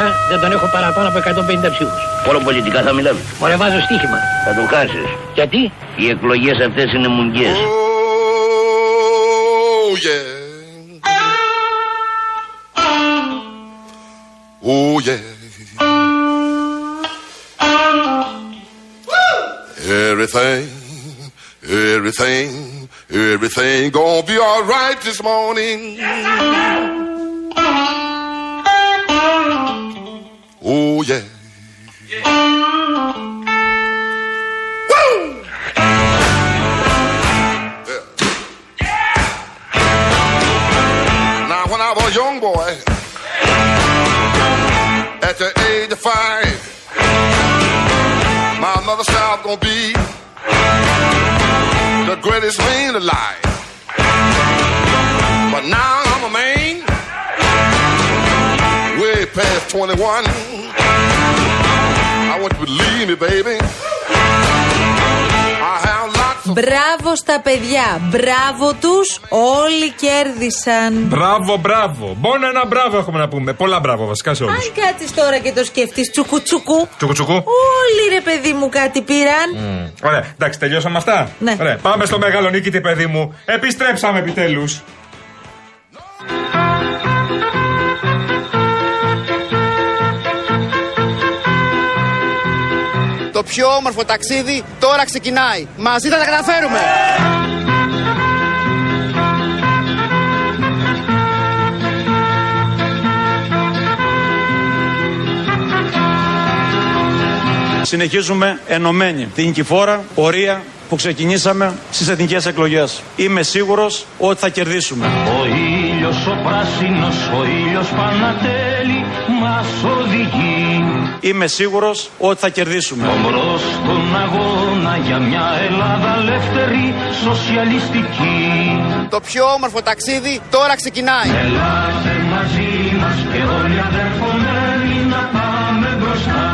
πολιτικά δεν τον έχω παραπάνω από 150 ψήφους. Όλο πολιτικά θα μιλάμε. Ωραία βάζω στοίχημα. Θα τον χάσεις. Γιατί; Οι εκλογές αυτές είναι μουγγιές. Oh, yeah. Oh, yeah. Everything, everything, everything gonna be alright this morning. Oh, yeah. Woo! Now, when I was a young boy, at the age of five, my mother said I was gonna be the greatest man alive. 21. I want you to believe me, baby. I have lots of Μπράβο στα παιδιά. Μπράβο τους. Όλοι κέρδισαν. Μπράβο, μπράβο. Μόνο ένα μπράβο έχουμε να πούμε. Πολλά μπράβο βασικά σε όλους. Αν κάτσει τώρα και το σκεφτείς τσουκουτσουκού. Τσουκουτσουκού. Όλοι ρε παιδί μου κάτι πήραν. Ωραία, εντάξει, τελειώσαμε αυτά. Ναι. Ωραία, πάμε στο μεγάλο νίκητη, παιδί μου. Επιστρέψαμε επιτέλους. Το πιο όμορφο ταξίδι τώρα ξεκινάει. Μαζί θα τα καταφέρουμε. Συνεχίζουμε ενωμένοι την νικηφόρα πορεία που ξεκινήσαμε στις εθνικές εκλογές. Είμαι σίγουρος ότι θα κερδίσουμε. Ο ήλιος ο πράσινος, ο ήλιος Πανατέλη μας οδηγεί Είμαι σίγουρος ότι θα κερδίσουμε. Μπρος στον αγώνα για μια Ελλάδα ελεύθερη, σοσιαλιστική Το πιο όμορφο ταξίδι τώρα ξεκινάει. Ελάτε μαζί μας και όλοι αδερφωμένοι να πάμε μπροστά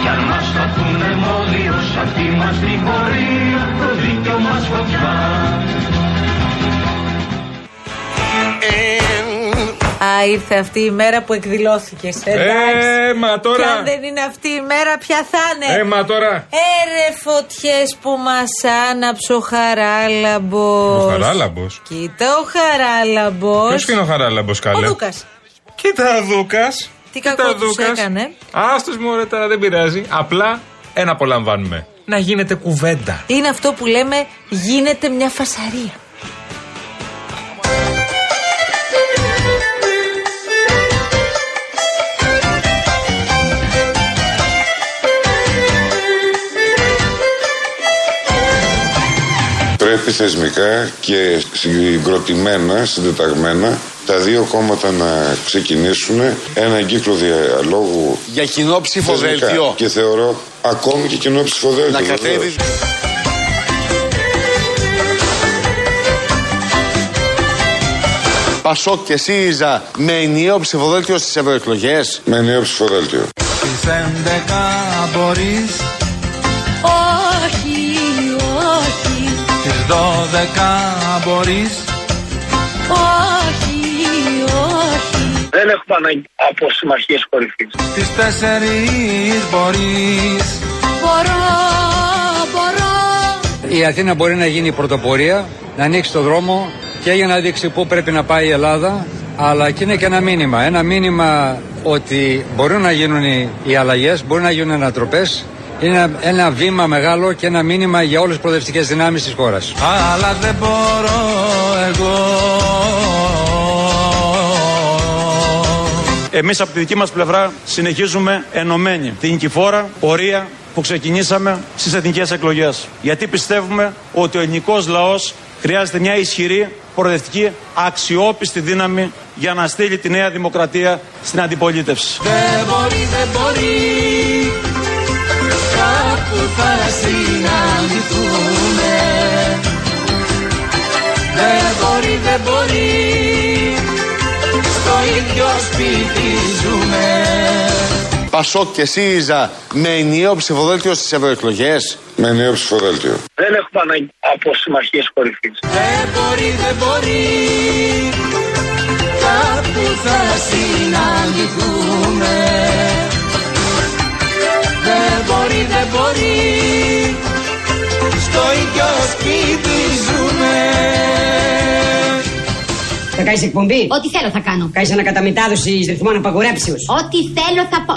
Κι αν μας σταθούν εμπόδιο σ' αυτή μας την πορεία το δίκιο μας φωτιά Α, ήρθε αυτή η μέρα που εκδηλώθηκες. Εντάξει. Ε, μα τώρα. Και αν δεν είναι αυτή η μέρα, ποια θα είναι; Ε, μα τώρα. Έρε φωτιές που μας άναψε ο Χαράλαμπος. Ο Χαράλαμπος. Κοίτα ο Χαράλαμπος. Ποιος είναι ο Χαράλαμπος, Ο καλέ. Δούκας. Κοίτα ο Δούκας. Τι κακό τους έκανε. Άστος μου, ωραία, τώρα δεν πειράζει. Απλά ένα απολαμβάνουμε. Να γίνεται κουβέντα. Είναι αυτό που λέμε γίνεται μια φασαρία. Πρέπει θεσμικά και συγκροτημένα, συντεταγμένα, τα δύο κόμματα να ξεκινήσουν έναν κύκλο διαλόγου Για κοινό θεσμικά. ψηφοδέλτιο. Και θεωρώ ακόμη και κοινό ψηφοδέλτιο. Να βεβαίως. κατέβει. Πασόκ και ΣΥΡΙΖΑ με ενιαίο ψηφοδέλτιο στις ευρωεκλογές. Με νέο ψηφοδέλτιο. Στις 11 μπορείς, Όχι, όχι, στις 12 μπορείς, όχι, όχι. Δεν έχουμε ανάγκη από συμμαχίες κορυφής. στις 4 μπορείς. Μπορώ, μπορώ. Η Αθήνα μπορεί να γίνει πρωτοπορία, να ανοίξει το δρόμο και για να δείξει πού πρέπει να πάει η Ελλάδα, αλλά και είναι και ένα μήνυμα. Ένα μήνυμα ότι μπορούν να γίνουν οι, οι αλλαγές, μπορούν να γίνουν ανατροπές. Είναι ένα, ένα βήμα μεγάλο και ένα μήνυμα για όλες τις προοδευτικές δυνάμεις της χώρας. Αλλά δεν μπορώ εγώ. Εμείς από τη δική μας πλευρά συνεχίζουμε ενωμένοι την νικηφόρα πορεία που ξεκινήσαμε στις εθνικές εκλογές. Γιατί πιστεύουμε ότι ο ελληνικός λαός χρειάζεται μια ισχυρή, προοδευτική, αξιόπιστη δύναμη για να στείλει τη νέα δημοκρατία στην αντιπολίτευση. Δεν μπορεί, δεν μπορεί. Κάπου θα συναντηθούμε. Δεν μπορεί, δεν μπορεί. Στο ίδιο σπίτι ζούμε. Πασόκ και ΣΥΡΙΖΑ με ενιαίο ψηφοδέλτιο στις ευρωεκλογές. Με νέο ψηφοδέλτιο. Δεν έχουμε ανάγκη από συμμαχίες κορυφής. Δεν μπορεί, δεν μπορεί. κάπου θα συναντηθούμε Δεν μπορεί, δεν μπορεί Στο ίδιο σπίτι ζούμε Θα κάνεις εκπομπή; Ό,τι θέλω θα κάνω. Κάνεις ανακαταμετάδοση ρυθμών απαγορέψεως. Ό,τι θέλω θα πω.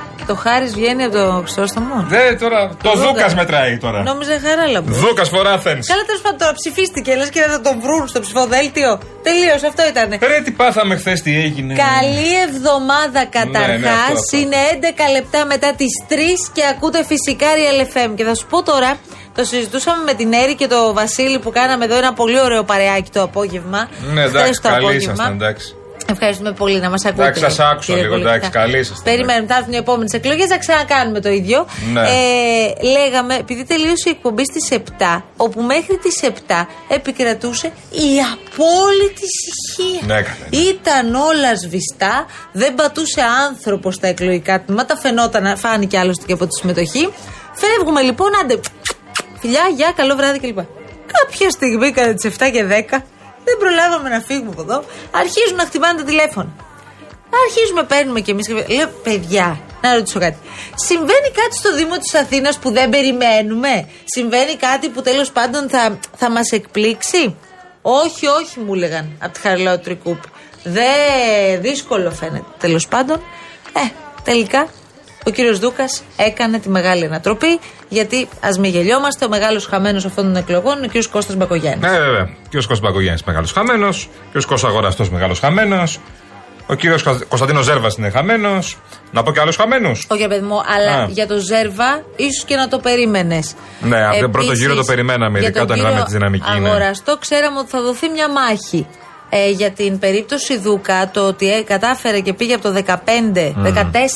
το χάρη βγαίνει από το Χρυσόστομο; Δε τώρα. Το Δούκα. Δούκας μετράει τώρα. Νόμιζα χαράλαμπο. Δούκας for Athens. Καλά, τέλος πάντων τώρα ψηφίστηκε. Λες και θα τον βρουν στο ψηφοδέλτιο. Τελείω, αυτό ήταν. Ρε, τι πάθαμε χθες, τι έγινε. Καλή εβδομάδα καταρχά. ναι, αυτό, αυτό. Είναι 11 λεπτά μετά τις 3 και ακούτε φυσικά Real FM. Και θα σου πω τώρα, το συζητούσαμε με την Έρη και το Βασίλη που κάναμε εδώ ένα πολύ ωραίο παρεάκι το απόγευμα. Ναι, Χθες εντάξει, το καλή απόγευμα. ήσασταν, εντάξει. Ευχαριστούμε πολύ να μας ακούτε. Εντάξει, σας άκουσα κύριε λίγο, Πολιτικά. εντάξει, καλή ήσασταν, Περιμένουμε, θα έρθουν οι επόμενες εκλογές, θα ξανακάνουμε το ίδιο. Ναι. Ε, λέγαμε, επειδή τελείωσε η εκπομπή στις 7, όπου μέχρι τις 7 επικρατούσε η απόλυτη ησυχία. Ναι, καλά. Ήταν όλα σβηστά, δεν πατούσε άνθρωπος στα εκλογικά τμήματα, φαινόταν, φάνηκε άλλωστε και από τη συμμετοχή. Φεύγουμε λοιπόν, άντε, φιλιά, γεια, καλό βράδυ κλπ. Κάποια στιγμή κατά τις 7 και 10 δεν προλάβαμε να φύγουμε από εδώ. Αρχίζουν να χτυπάνε τα τηλέφωνα. Αρχίζουμε, παίρνουμε κι εμείς. Λέω, παιδιά, να ρωτήσω κάτι. Συμβαίνει κάτι στο Δήμο της Αθήνας που δεν περιμένουμε; Συμβαίνει κάτι που τέλος πάντων θα, θα μας εκπλήξει; Όχι, όχι, μου έλεγαν από τη Χαριλάου Κούπ. Δε δύσκολο φαίνεται. Τέλος πάντων, ε, τελικά ο κύριος Δούκας έκανε τη μεγάλη ανατροπή. Γιατί ας μην γελιόμαστε, ο μεγάλος χαμένος αυτών των εκλογών είναι ο κύριος Κώστας Μπακογιάννης. Ναι, βέβαια. Κύριο Κώστας Μπακογιάννης μεγάλος χαμένος. Κύριο Κώστας Αγοραστός μεγάλος χαμένος. Ο κύριος Κωνσταντίνος Ζέρβας είναι χαμένος. Να πω και άλλους χαμένους. Όχι, ρε παιδί μου, αλλά Α. για το Ζέρβα ίσως και να το περίμενες. Ναι, από τον πρώτο γύρο το περιμέναμε, ειδικά όταν είδαμε τη δυναμική. ναι. Αγοραστό, ξέραμε ότι θα δοθεί μια μάχη. Ε, για την περίπτωση Δούκα, το ότι ε, κατάφερε και πήγε από το 15,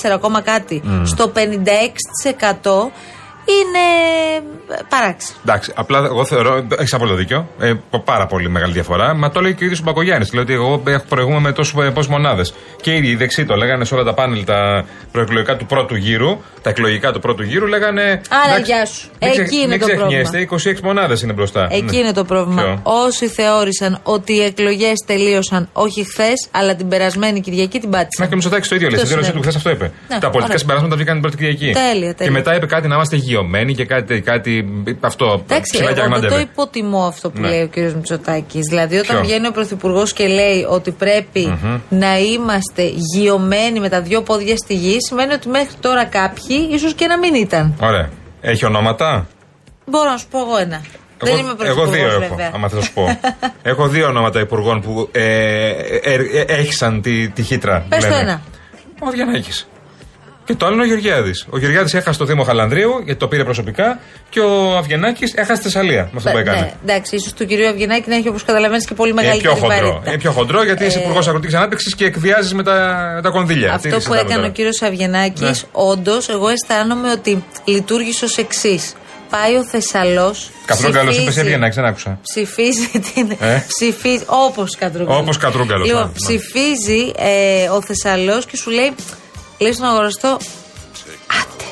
14 ακόμα κάτι, στο 56% είναι ε, παράξενο. Εντάξει, απλά εγώ θεωρώ. Έχεις απόλυτο δίκιο. Ε, πάρα πολύ μεγάλη διαφορά. Μα το λέει και ο ίδιος ο Μπακογιάννης. Λέει ότι εγώ έχω προηγούμαι με τόσους πόσους μονάδες. Και οι ίδιοι οι δεξιοί το λέγανε σε όλα τα πάνελ τα προεκλογικά του πρώτου γύρου. Τα εκλογικά του πρώτου γύρου λέγανε. Άρα, εντάξει, γεια σου. μην ξε- Εκεί είναι μην το πρόβλημα. ξεχνιέστε, 26 μονάδες είναι μπροστά. Εκεί Ναι. είναι το πρόβλημα. Ποιο; Όσοι θεώρησαν ότι οι εκλογές τελείωσαν όχι χθες, αλλά την περασμένη Κυριακή την πάτησαν. Μα και ο Μητσοτάκης το ίδιο λέει. Αυτό Στην δήλωσή του συνέβη. χθες αυτό είπε. Ναι, τα πολιτικά ωραία. συμπεράσματα βγήκαν την πρώτη Κυριακή. Τέλεια, Και τέλεια. μετά είπε κάτι να είμαστε γειωμένοι και κάτι. κάτι αυτό. Εντάξει, ψηλά και εγώ δεν το αγναντεύε. υποτιμώ αυτό που Ναι. λέει ο κ. Μητσοτάκης. Δηλαδή, όταν Ποιο; βγαίνει ο Πρωθυπουργός και λέει ότι πρέπει να είμαστε γειωμένοι με τα δυο πόδια στη γη, σημαίνει ότι μέχρι τώρα κάποιοι ίσως και να μην ήταν. Ωραία. Έχει ονόματα; Μπορώ να σου πω εγώ ένα. δεν είμαι εγώ πρωθυπουργός, δύο έχω, βέβαια. άμα θέλω να σου πω. έχω δύο ονόματα υπουργών που ε, ε, ε, ε, έχησαν τη, τη χύτρα. Πες το λένε. ένα. Ο Αβγιανάκη. Και το άλλο είναι ο Γεωργιάδης. Ο Γεωργιάδης έχασε το Δήμο Χαλανδρίου γιατί το πήρε προσωπικά και ο Αβγενάκη έχασε τη Θεσσαλία με αυτό που Ναι, έκανε. εντάξει, ίσως του κυρίου Αυγενάκη να έχει όπως καταλαβαίνεις και πολύ Είναι μεγαλύτερη πιο χοντρό. βαρύτητα. Είναι πιο χοντρό γιατί είσαι Ε, υπουργός αγροτικής ανάπτυξης και εκβιάζεις με τα, με τα κονδύλια. Τι Αυτό που συζητάμε έκανε τώρα. ο κύριος Αυγενάκης, Ναι. όντως, εγώ αισθάνομαι ότι λειτουργήσε ως εξής. Πάει ο Θεσσαλός. Καθόλου καλό είπε σε Αβγενάκη, δεν άκουσα. Ψηφίζει την. Ε; Ψηφίζει. Όπως κατρούγκαλο. Όπως κατρούγκαλος, Λοιπόν, ναι, ναι. ψηφίζει ε, ο Θεσσαλός και σου λέει. Λέει στον αγοραστό. Άτε.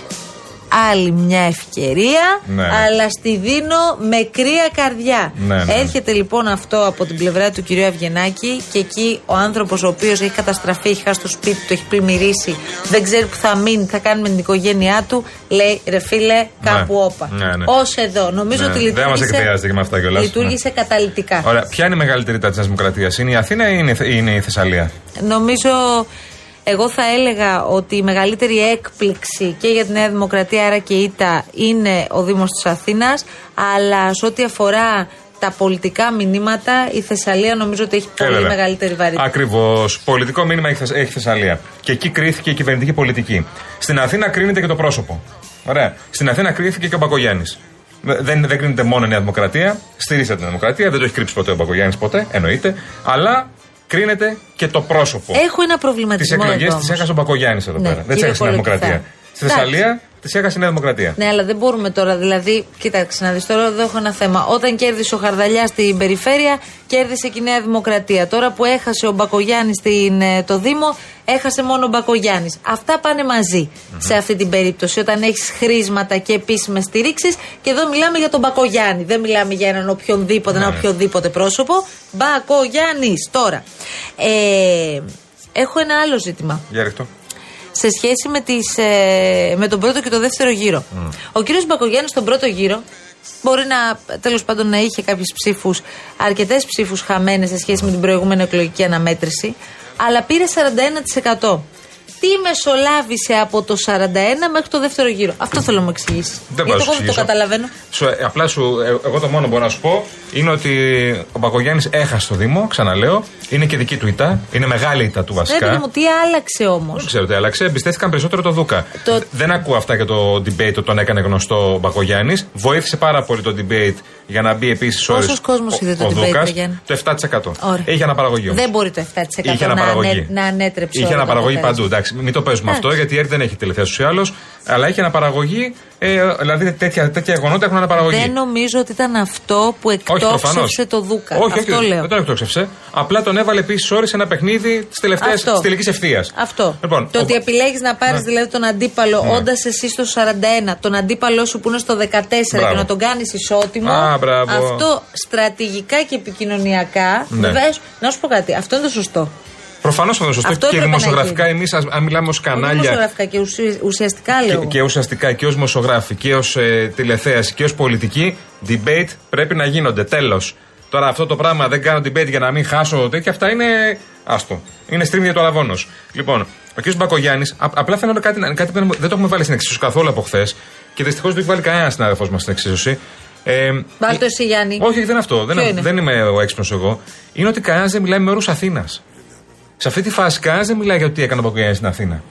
Άλλη μια ευκαιρία, Ναι. αλλά στη δίνω με κρύα καρδιά. Ναι, ναι. Έρχεται λοιπόν αυτό από την πλευρά του κυρίου Αυγενάκη και εκεί ο άνθρωπος ο οποίος έχει καταστραφεί, έχει χάσει το σπίτι του, έχει πλημμυρίσει, δεν ξέρει που θα μείνει, τι θα κάνει με την οικογένειά του, λέει ρε φίλε, κάπου όπα. Ναι, ναι. Ω εδώ. Νομίζω Ναι, ότι δεν λειτουργήσε. μας εκβιάζεται και με αυτά κιόλας. Λειτουργήσε καταλητικά. Ωραία. Ποια είναι η μεγαλύτερη της Νέα Δημοκρατίας, Είναι η Αθήνα ή είναι, είναι η Θεσσαλία; Νομίζω Εγώ θα έλεγα ότι η μεγαλύτερη έκπληξη και για τη Νέα Δημοκρατία, άρα και ήττα, είναι ο Δήμος της Αθήνας. Αλλά σε ό,τι αφορά τα πολιτικά μηνύματα, η Θεσσαλία νομίζω ότι έχει πολύ βέβαια. μεγαλύτερη βαρύτητα. Ακριβώς. Πολιτικό μήνυμα έχει, Θεσ- έχει Θεσσαλία. Και εκεί κρίθηκε η κυβερνητική πολιτική. Στην Αθήνα κρίνεται και το πρόσωπο. Ωραία. Στην Αθήνα κρίθηκε και ο Μπακογιάννης. Δεν, δεν κρίνεται μόνο η Νέα Δημοκρατία. Στηρίζεται την Δημοκρατία. Δεν το έχει κρύψει ποτέ ο Μπακογιάννης ποτέ. Εννοείται. Αλλά κρίνεται και το πρόσωπο. Έχω ένα Τι προβληματισμό. εκλογέ εδώ τι όμως. έχασε ο Μπακογιάννης εδώ Ναι, πέρα. Δεν τι κύριε έχασε η Νέα Κολοκυθά. Δημοκρατία. Στη Εντάξει. Θεσσαλία τις έχασε η Νέα Δημοκρατία. Ναι, αλλά δεν μπορούμε τώρα. Δηλαδή, κοίταξε να δεις τώρα, εδώ έχω ένα θέμα. Όταν κέρδισε ο Χαρδαλιάς στην περιφέρεια, κέρδισε και η Νέα Δημοκρατία. Τώρα που έχασε ο Μπακογιάννης στην ε, το Δήμο, έχασε μόνο ο Μπακογιάννης. Αυτά πάνε μαζί σε αυτή την περίπτωση. Όταν έχεις χρήσματα και επίσημες στηρίξεις. Και εδώ μιλάμε για τον Μπακογιάννη. Δεν μιλάμε για έναν οποιονδήποτε, ένα Ναι. οποιοδήποτε πρόσωπο. Μπακογιάννης. Τώρα. Ε, έχω ένα άλλο ζήτημα Για ρίχτω. Σε σχέση με, τις, ε, με τον πρώτο και τον δεύτερο γύρο. Ο κύριος Μπακογιάννης στον πρώτο γύρο μπορεί να, τέλος πάντων, να είχε κάποιες ψήφους, αρκετές ψήφους χαμένες σε σχέση με την προηγούμενη εκλογική αναμέτρηση, αλλά πήρε 41%. Τι μεσολάβησε από το 41 μέχρι το δεύτερο γύρο; Αυτό θέλω να μου εξηγήσεις. Δεν Γιατί μπορώ να εγώ σου δεν το εξηγήσω. καταλαβαίνω. Σου, ε, απλά σου, ε, εγώ το μόνο που μπορώ να σου πω είναι ότι ο Μπακογιάννη έχασε το Δήμο, ξαναλέω. Είναι και δική του ήττα. Είναι μεγάλη ήττα του Ρε παιδί βασικά. μου, τι άλλαξε όμως; Δεν ξέρω τι άλλαξε. Εμπιστεύτηκαν περισσότερο το Δούκα. Το- Δεν ακούω αυτά για το debate ότι τον έκανε γνωστό ο Μπακογιάννη. Βοήθησε πάρα πολύ το debate για να μπει επίσης ο Πόσος κόσμος είδε το ο debate, Δούκας; ρε Γιάννη; Το 7%. Ωραία. Είχε αναπαραγωγή όμως. Δεν μπορεί το 7% Είχε να, αναπαραγωγή. ανέ, να ανέτρεψε Είχε όλο το αναπαραγωγή αποτέλεσμα. παντού. Εντάξει, μην το παίζουμε Εντάξει. αυτό γιατί η ΕΡΤ δεν έχει τελευταία στου άλλου. Αλλά είχε αναπαραγωγή. Ε, δηλαδή τέτοια, τέτοια γεγονότα έχουν αναπαραγωγή. Δεν νομίζω ότι ήταν αυτό που προφανώς. εκτόξευσε το Δούκα. Όχι, αυτό όχι, λέω. δεν τον εκτόξευσε. Απλά τον έβαλε επίσης ώρε σε ένα παιχνίδι της τελευταίας Αυτό. τελικής ευθείας. Αυτό. Λοιπόν, το ο- ότι επιλέγεις να πάρεις Ναι. δηλαδή τον αντίπαλο Ναι. όντας εσύ στο 41, τον αντίπαλό σου που είναι στο 14 Μπράβο. και να τον κάνεις ισότιμο. Α, μπράβο. αυτό στρατηγικά και επικοινωνιακά. Ναι. Βεβαίως, να σου πω κάτι, αυτό είναι το σωστό. Προφανώς αυτό είναι σωστό. Αυτό και έπρεπε να δημοσιογραφικά, εμείς, αν μιλάμε ως Όχι κανάλια. δημοσιογραφικά και ουσι- ουσιαστικά λέω. Και, και ουσιαστικά και ως δημοσιογράφοι και ως ε, τηλεθέαση και ως πολιτική, debate πρέπει να γίνονται. Τέλος. Τώρα αυτό το πράγμα δεν κάνω debate για να μην χάσω τέτοια. Αυτά είναι. Άστο. Είναι stream για το αλαβόνο. Λοιπόν, ο κ. Μπακογιάννης, απλά θέλω κάτι, να- κάτι που δεν δεν το έχουμε βάλει στην εξίσωση καθόλου από χθες και δυστυχώς δεν το έχει βάλει κανένα συνάδελφός μας στην εξίσωση. Ε, Βάλ το εσύ Γιάννη. όχι, δεν είναι αυτό. Δεν, Ποιο είναι; δεν είμαι ο έξυπνος εγώ. Είναι ότι κανένας δεν μιλάει με όρους Αθήνας. Σε αυτή τη φάση κανένας δεν μιλάει για το τι έκανε ο Μπακογιάννης στην Αθήνα.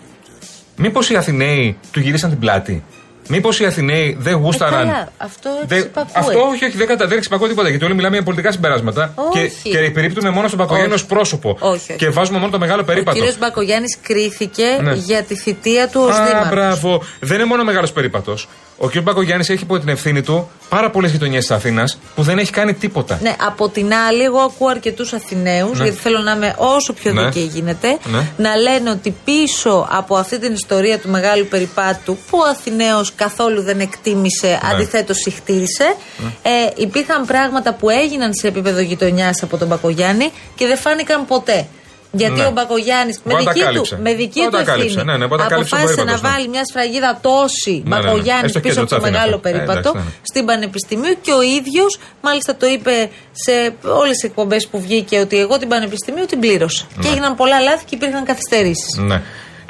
Μήπως οι Αθηναίοι του γυρίσαν την πλάτη; Μήπως οι Αθηναίοι δεν Ε, γούσταραν; καλά, αυτό Δεν- εξυπακούεται. αυτό όχι, όχι, δεν, κατα, δεν εξυπακούω τίποτα. Γιατί όλοι μιλάμε για πολιτικά συμπεράσματα. Όχι. Και, και επιρρύπτουμε μόνο στον Μπακογιάννη ως Όχι. πρόσωπο. Όχι, όχι. Και βάζουμε μόνο το μεγάλο Ο περίπατο. κύριος Μπακογιάννης κρίθηκε Ναι. για τη θητεία του ως Α, δήμαρχος. μπράβο. Δεν είναι μόνο μεγάλος περίπατος. Ο κ. Μπακογιάννης έχει υπό την ευθύνη του πάρα πολλές γειτονιές της Αθήνας που δεν έχει κάνει τίποτα. Ναι, από την άλλη, εγώ ακούω αρκετούς Αθηναίους, Ναι. γιατί θέλω να είμαι όσο πιο Ναι. δίκαιη γίνεται, Ναι. να λένε ότι πίσω από αυτή την ιστορία του μεγάλου περιπάτου, που ο Αθηναίος καθόλου δεν εκτίμησε, Ναι. αντιθέτως συχτήρισε, ε, υπήρχαν πράγματα που έγιναν σε επίπεδο γειτονιάς από τον Μπακογιάννη και δεν φάνηκαν ποτέ. Γιατί Ναι. ο Μπακογιάννης με, Μπορεί να τα δική του, κάλυψε. με δική Μπορεί του να τα κάλυψε. ευθύνη Ναι, ναι, μπορεί να τα κάλυψε ο αποφάσισε να περίπατος, ναι. βάλει μια σφραγίδα τόση Ναι, ναι, ναι. Μπακογιάννη Ε, στο πίσω κέντρο από το της Αθήνας, μεγάλο ναι. Ε, περίπατο εντάξει, ναι, ναι. στην Πανεπιστημίου και ο ίδιος, μάλιστα το είπε σε όλες τις εκπομπές που βγήκε, ότι εγώ την Πανεπιστημίου την πλήρωσα. Και έγιναν πολλά λάθη και υπήρχαν καθυστερήσεις.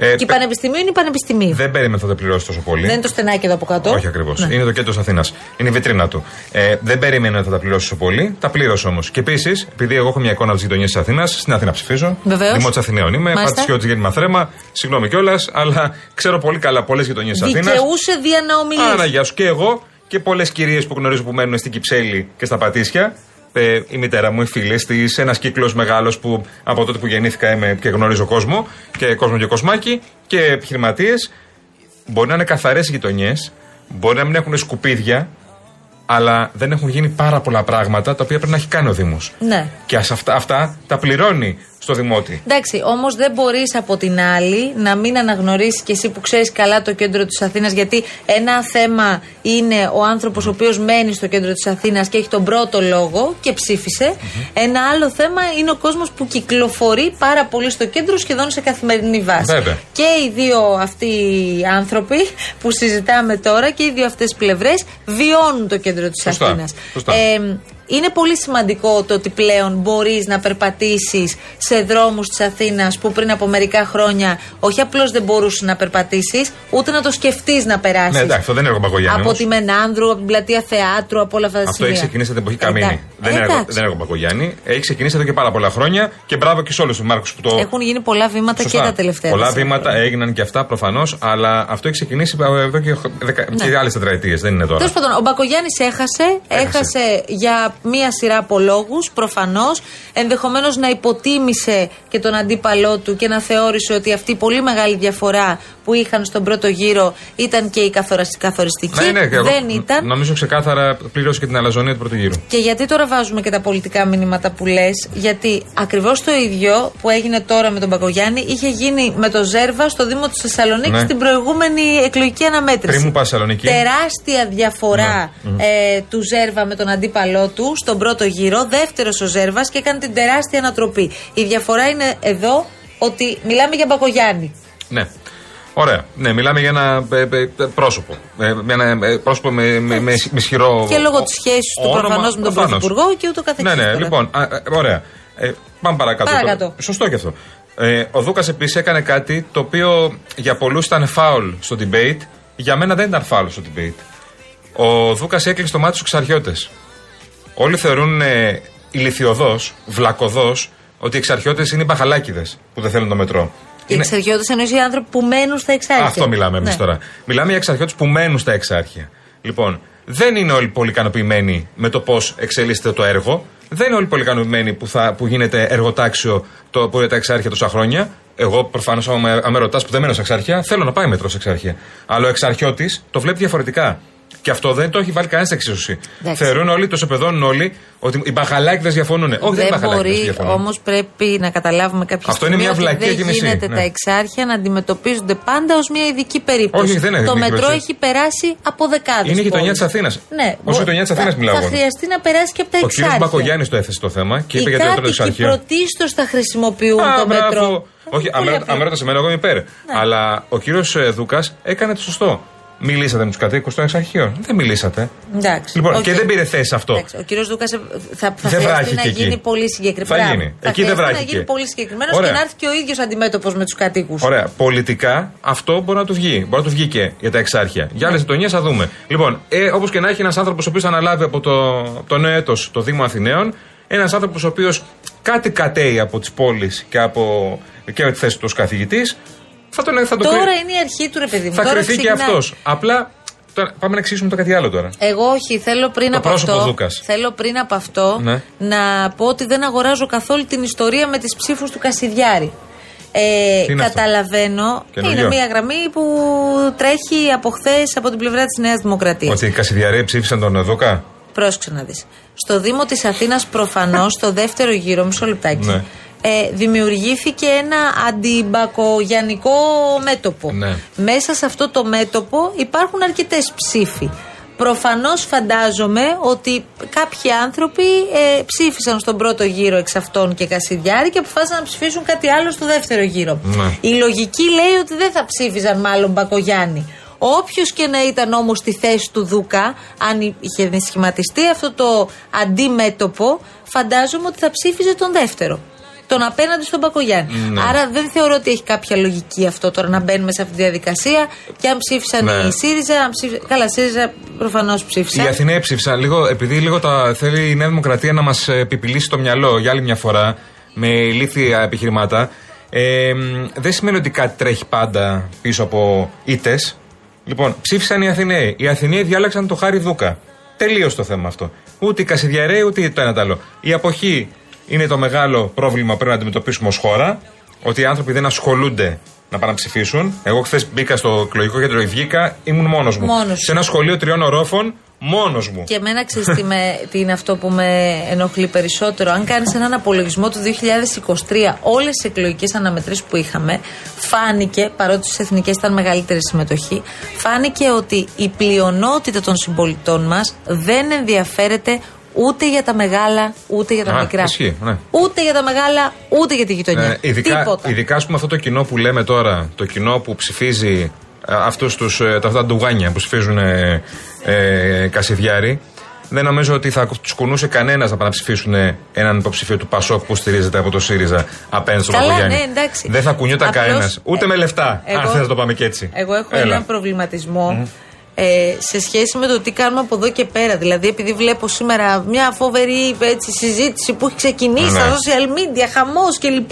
Ναι. Ε, Και η Πανεπιστημίου είναι η Πανεπιστημίου. δεν περίμενα θα τα πληρώσει τόσο πολύ. Δεν είναι το στενάκι εδώ από κάτω. Όχι ακριβώς. Ναι. Είναι το κέντρο της Αθήνας. Είναι η βιτρίνα του. Ε, δεν περίμενα ότι θα τα πληρώσει τόσο πολύ. Τα πλήρωσε όμως. Και επίσης, επειδή εγώ έχω μια εικόνα από τις γειτονιές της Αθήνας, στην Αθήνα ψηφίζω. Βεβαίως. Δημότης Αθηναίων είμαι. Μάλιστα. Πατησιώτη γέννημα θρέμα. Συγγνώμη κιόλας, αλλά ξέρω πολύ καλά πολλές γειτονιές της Αθήνας. Δικαιούσε δια να ομιλήσει. Άρα, γεια σου και εγώ και πολλές κυρίες που γνωρίζω που μένουν στην Κυψέλη και στα Πατήσια. Ε, η μητέρα μου, οι φίλε της, ένας κύκλος μεγάλος που από τότε που γεννήθηκα είμαι και γνωρίζω κόσμο και κόσμο και κοσμάκι και επιχειρηματίες. Μπορεί να είναι καθαρές γειτονιές, μπορεί να μην έχουν σκουπίδια, αλλά δεν έχουν γίνει πάρα πολλά πράγματα τα οποία πρέπει να έχει κάνει ο Δήμος. Ναι. Και ας αυτά, αυτά τα πληρώνει στο Δημότη. Εντάξει, όμως δεν μπορείς από την άλλη να μην αναγνωρίσεις και εσύ που ξέρεις καλά το κέντρο της Αθήνας, γιατί ένα θέμα είναι ο άνθρωπος ο οποίος μένει στο κέντρο της Αθήνας και έχει τον πρώτο λόγο και ψηφισε Ένα άλλο θέμα είναι ο κόσμος που κυκλοφορεί πάρα πολύ στο κέντρο σχεδόν σε καθημερινή βάση. Βέβαια. Και οι δύο αυτοί οι άνθρωποι που συζητάμε τώρα και οι δύο αυτές πλευρές βιώνουν το κέντρο της Σωστά, Αθήνας. σωστά. Είναι πολύ σημαντικό το ότι πλέον μπορείς να περπατήσεις σε δρόμους της Αθήνας που πριν από μερικά χρόνια όχι απλώς δεν μπορούσες να περπατήσεις, ούτε να το σκεφτείς να περάσεις. Ναι, εντάξει, αυτό δεν είναι έργο Μπακογιάννη. Από όμως. τη Μενάνδρου, από την πλατεία Θεάτρου, από όλα αυτά τα Αυτό έχει σημεία. ξεκινήσει από την εποχή Εντάξει. Καμίνη. Δεν είναι, έργο, Εντάξει. δεν είναι έργο Μπακογιάννη. Έχει ξεκινήσει εδώ και πάρα πολλά χρόνια και μπράβο και σε όλους τους Μάρκους που το. Έχουν γίνει πολλά βήματα Σωστά. και τα τελευταία. Πολλά τέσσερα βήματα χρόνια. έγιναν και αυτά προφανώς, αλλά αυτό έχει ξεκινήσει εδώ και, δεκα... Ναι. και άλλες τετραετίες. Δεν είναι τώρα. Τέλος πάντων, ο Μπακογιάννης έχασε, έχασε. για μία σειρά από λόγους, προφανώς. Ενδεχομένως να υποτίμησε και τον αντίπαλό του και να θεώρησε ότι αυτή η πολύ μεγάλη διαφορά που είχαν στον πρώτο γύρο ήταν και η καθορα- καθοριστική. Ναι, ναι, και εγώ Δεν ήταν. Νομίζω ξεκάθαρα πλήρωσε και την αλαζονία του πρώτου γύρου. Και γιατί τώρα βάζουμε και τα πολιτικά μηνύματα που λες, Γιατί ακριβώς το ίδιο που έγινε τώρα με τον Μπακογιάννη είχε γίνει με τον Ζέρβα στο Δήμο της Θεσσαλονίκης Ναι. στην προηγούμενη εκλογική αναμέτρηση. Πριν μου πας Θεσσαλονίκη. Τεράστια διαφορά Ναι. ε, του Ζέρβα με τον αντίπαλό του στον πρώτο γύρο. Δεύτερος ο Ζέρβας και έκανε την τεράστια ανατροπή. Η διαφορά είναι εδώ ότι μιλάμε για Μπακογιάννη. Ναι. Ωραία. Ναι, μιλάμε για ένα ε, ε, πρόσωπο. Ε, με ένα ε, πρόσωπο με, με, με, με ισχυρό. Και λόγω της σχέσης του όνομα, προφανώς με τον προφανώς. Πρωθυπουργό και ούτω καθεξής. Ναι, ναι, τώρα. λοιπόν. α, α, ωραία. Ε, πάμε παρακάτω. Παρακάτω. τώρα. Σωστό και αυτό. Ε, ο Δούκας επίσης έκανε κάτι το οποίο για πολλούς ήταν φάουλ στο debate. Για μένα δεν ήταν φάουλ στο debate. Ο Δούκας έκλεισε το μάτι στους εξαρχιώτε. Όλοι θεωρούν ε, ηλικιωδώς, βλακωδώς, ότι οι εξαρχιώτες είναι οι μπαχαλάκιδε που δεν θέλουν το μετρό. Οι εξεργειώτε εννοείς οι άνθρωποι που μένουν στα εξάρχεια. Αυτό μιλάμε εμείς Ναι. τώρα. Μιλάμε για εξαρχιώτες που μένουν στα εξάρχεια. Λοιπόν, δεν είναι όλοι πολύ ικανοποιημένοι με το πώς εξελίσσεται το έργο. Δεν είναι όλοι πολύ ικανοποιημένοι που, θα, που γίνεται εργοτάξιο το, που είναι τα εξάρχεια τόσα χρόνια. Εγώ προφανώς, άμα με ρωτάς που δεν μένω σε εξάρχεια, θέλω να πάει μετρός σε εξάρχεια. Αλλά ο εξαρχιώτης το βλέπει διαφορετικά. Και αυτό δεν το έχει βάλει κανένας σε εξίσωση. Εντάξει. Θεωρούν όλοι, το σεπεδώνουν όλοι, ότι οι μπαχαλάκιδες διαφωνούν. Όχι, δεν είναι δεν μπαχαλάκιδες μπορεί, διαφωνούν. όμως πρέπει να καταλάβουμε κάποια Αυτό είναι στιγμή μια ότι βλακεία δεν και μισή, γίνεται ναι. τα εξάρχεια να αντιμετωπίζονται πάντα ως μια ειδική περίπτωση. Όχι, δεν είναι το ειδική μετρό περίπτωση. έχει περάσει από δεκάδες. Είναι η γειτονιά της Αθήνας. Ναι, Όσο η γειτονιά της Αθήνας θα- μιλάω. Θα εγώ. χρειαστεί να περάσει και από τα Ο εξάρχεια. κ. Μπακογιάννης το έθεσε το θέμα και είπε Οι για το δεύτερο κάτοικοι εξάρχειο. πρωτίστως θα χρησιμοποιούν Α, το μπράβο. μετρό. Όχι, Πολύ αν απλό. με ρωτάς εμένα, εγώ είμαι υπέρ. Αλλά ο κύριος Δούκας έκανε το σωστό. Μιλήσατε με τους κατοίκους των εξαρχείων. Δεν μιλήσατε. Εντάξει. Λοιπόν, Οκ. και δεν πήρε θέση σε αυτό. Εντάξει, ο κύριος Δούκας θα, θα Δεν χρειαστεί βράχηκε να εκεί. γίνει πολύ συγκεκριμένο. Θα γίνει. Θα Εκεί δεν χρειαστεί να βράχηκε. γίνει πολύ συγκεκριμένος Ωραία. και να έρθει και ο ίδιος αντιμέτωπος με τους κατοίκους. Ωραία. Πολιτικά αυτό μπορεί να τους βγει. Μπορεί να τους βγει και για τα εξάρχεια. Για άλλες γειτονιές θα δούμε. Λοιπόν, ε, όπως και να έχει ένας άνθρωπος ο οποίος αναλάβει από το, από το νέο έτος το Δήμο Αθηναίων, ένας άνθρωπος ο οποίος κάτι κατέει από τις πόλεις και από και τη θέση του ως καθηγητής, θα τον θα το Τώρα κρυ- είναι η αρχή του ρε παιδί μου. Θα Τώρα κρυθεί και ξεκινάει. αυτός. Απλά τώρα, πάμε να εξηγήσουμε το κάτι άλλο τώρα. Εγώ όχι, θέλω πριν Το από πρόσωπο αυτό. Δούκας. Θέλω πριν από αυτό Ναι. να πω ότι δεν αγοράζω καθόλου την ιστορία με τις ψήφους του Κασιδιάρη. Ε, Τι είναι αυτό; καταλαβαίνω. Καινούριο; Είναι μια γραμμή που τρέχει από χθες από την πλευρά της Νέας Δημοκρατίας. Ότι οι Κασιδιαρέοι ψήφισαν τον Δούκα; Πρόσεξε να δεις. Στο Δήμο της Αθήνας, προφανώς, στο δεύτερο γύρο, μισό λεπτάκι. Ναι. Ε, δημιουργήθηκε ένα αντιμπακογιανικό μέτωπο. Ναι. Μέσα σε αυτό το μέτωπο υπάρχουν αρκετές ψήφοι. Προφανώς φαντάζομαι ότι κάποιοι άνθρωποι ε, ψήφισαν στον πρώτο γύρο εξ αυτών και Κασιδιάρη και αποφάσισαν να ψηφίσουν κάτι άλλο στο δεύτερο γύρο. Ναι. Η λογική λέει ότι δεν θα ψήφιζαν μάλλον Μπακογιάννη. Όποιος και να ήταν όμως στη θέση του Δούκα, αν είχε σχηματιστεί αυτό το αντίμέτωπο, φαντάζομαι ότι θα ψήφιζε τον δεύτερο. Τον απέναντι στον Μπακογιάννη. Ναι. Άρα δεν θεωρώ ότι έχει κάποια λογική αυτό τώρα να μπαίνουμε σε αυτή τη διαδικασία. Και αν ψήφισαν Ναι. οι ΣΥΡΙΖΑ, αν ψήφι- καλά, ΣΥΡΙΖΑ προφανώς Οι ψήφισαν. Αθηναίοι ψήφισαν λίγο, επειδή λίγο τα θέλει η Νέα Δημοκρατία να μας επιπηλήσει το μυαλό για άλλη μια φορά με ηλίθια επιχειρημάτα. Ε, μ, δεν σημαίνει ότι κάτι τρέχει πάντα πίσω από ήττες. Λοιπόν, ψήφισαν οι Αθηναίοι. Οι Αθηναίοι διάλεξαν το Χάρη Δούκα. Τελείως το θέμα αυτό. Ούτε οι Κασιδιαρέοι, ούτε το ένα το άλλο. Η αποχή είναι το μεγάλο πρόβλημα που πρέπει να αντιμετωπίσουμε ως χώρα. Ότι οι άνθρωποι δεν ασχολούνται να πάνε να ψηφίσουν. Εγώ χθες μπήκα στο εκλογικό κέντρο, βγήκα, ήμουν μόνος μου. Μόνος σου. Σε ένα σχολείο τριών ορόφων, μόνος μου. Και εμένα ξέρεις τι, με- τι είναι αυτό που με ενοχλεί περισσότερο. Αν κάνεις έναν απολογισμό του 2023, όλες τι εκλογικές αναμετρήσεις που είχαμε, φάνηκε, παρότι στις εθνικές ήταν μεγαλύτερη συμμετοχή, φάνηκε ότι η πλειονότητα των συμπολιτών μας δεν ενδιαφέρεται ούτε για τα μεγάλα, ούτε για τα Α, μικρά. ισχύει, ναι. Ούτε για τα μεγάλα, ούτε για τη γειτονιά. Ε, ειδικά, Τίποτα. ειδικά ας πούμε, αυτό το κοινό που λέμε τώρα, το κοινό που ψηφίζει ε, αυτούς τους, ε, τα αυτά τα ντουγάνια που ψηφίζουν ε, ε, Κασιδιάρη, δεν νομίζω ότι θα τους κουνούσε κανένας να πάνε να ψηφίσουν έναν υποψήφιο του Πασόκ που στηρίζεται από το ΣΥΡΙΖΑ απέναντι στον Καλά, Παπαγιάννη. ναι, εντάξει. δεν θα κουνιόταν Απλώς, κανένας. Ούτε ε, με λεφτά, εγώ- αν θες να το πάμε και έτσι. Εγώ έχω Έλα. έναν προβληματισμό ε, σε σχέση με το τι κάνουμε από εδώ και πέρα. Δηλαδή, επειδή βλέπω σήμερα μια φοβερή έτσι, συζήτηση που έχει ξεκινήσει Ναι. στα social media, χαμός κλπ.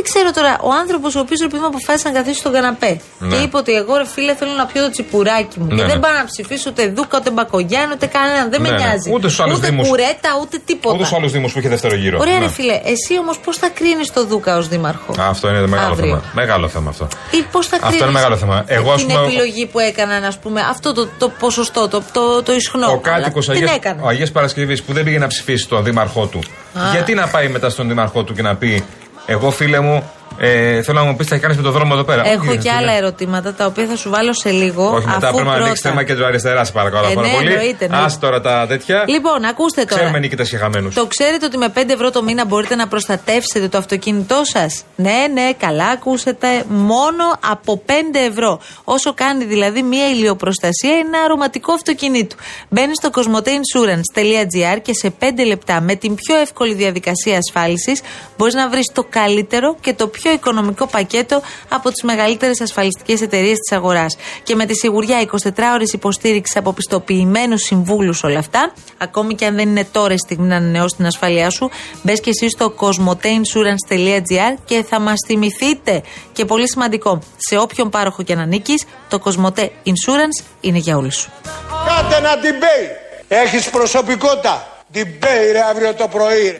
Δεν ξέρω τώρα, ο άνθρωπος ο οποίος επειδή αποφάσισε να καθίσει στον καναπέ Ναι. και είπε ότι εγώ ρε φίλε θέλω να πιω το τσιπουράκι μου Ναι, και ναι. δεν πάω να ψηφίσω ούτε Δούκα, ούτε Μπακογιάννη, ούτε κανέναν. Δεν Ναι, με ναι. νοιάζει. Ούτε στους άλλους δήμους. κουρέτα, ούτε τίποτα. Ούτε στους άλλους Δήμους που είχε δεύτερο γύρο. Ωραία, Ναι. ρε φίλε, εσύ όμως πώς θα κρίνεις το Δούκα ως δήμαρχο; Αυτό είναι μεγάλο Αύριο. θέμα. Μεγάλο θέμα αυτό. Ή πώς θα κρίνεις Αυτό είναι μεγάλο θέμα. Εγώ, ας την πούμε, επιλογή που έκαναν, ας πούμε, αυτό το, το ποσοστό, το, το, το ισχνό. Ο κάτοικος Αλλά την έκανε. Αγίας Παρασκευής που δεν πήγε να ψηφίσει τον δήμαρχό του. Γιατί να πάει μετά στον δήμαρχό του και να πει Εγώ φίλε μου, ε, θέλω να μου πεις τι θα κάνει με το δρόμο εδώ πέρα. Έχω Όχι, και φίλε. άλλα ερωτήματα τα οποία θα σου βάλω σε λίγο. Όχι, μετά αφού πρέπει να πρώτα- ανοίξει θέμα κέντρο αριστερά, σε παρακαλώ Ε, πάρα ναι, πολύ. εννοείται, εννοείται. Άσε τώρα τα τέτοια. Λοιπόν, ακούστε τώρα. Ξέρουμε νικητέ και χαμένου. Το ξέρετε ότι με 5 ευρώ το μήνα μπορείτε να προστατεύσετε το αυτοκίνητό σας; Ναι, ναι, καλά ακούσετε. Μόνο από 5 ευρώ. Όσο κάνει δηλαδή μία ηλιοπροστασία ή ένα αρωματικό αυτοκινήτου. Μπαίνει στο cosmoteinsurance.gr και σε 5 λεπτά με την πιο εύκολη διαδικασία ασφάλισης μπορείς να βρεις το καλύτερο και το πιο οικονομικό πακέτο από τις μεγαλύτερες ασφαλιστικές εταιρείες της αγοράς. Και με τη σιγουριά 24 ώρε υποστήριξη από πιστοποιημένους συμβούλους όλα αυτά, ακόμη και αν δεν είναι τώρα η στιγμή να ανανεώσει την ασφάλειά σου, μπες και εσύ στο cosmoteinsurance.gr και θα μας θυμηθείτε. Και πολύ σημαντικό, σε όποιον πάροχο και να ανήκει, το Cosmote Insurance είναι για όλους σου. Κάντε ένα debate. Έχεις προσωπικότητα. Debate ρε αύριο το πρωί. ρε.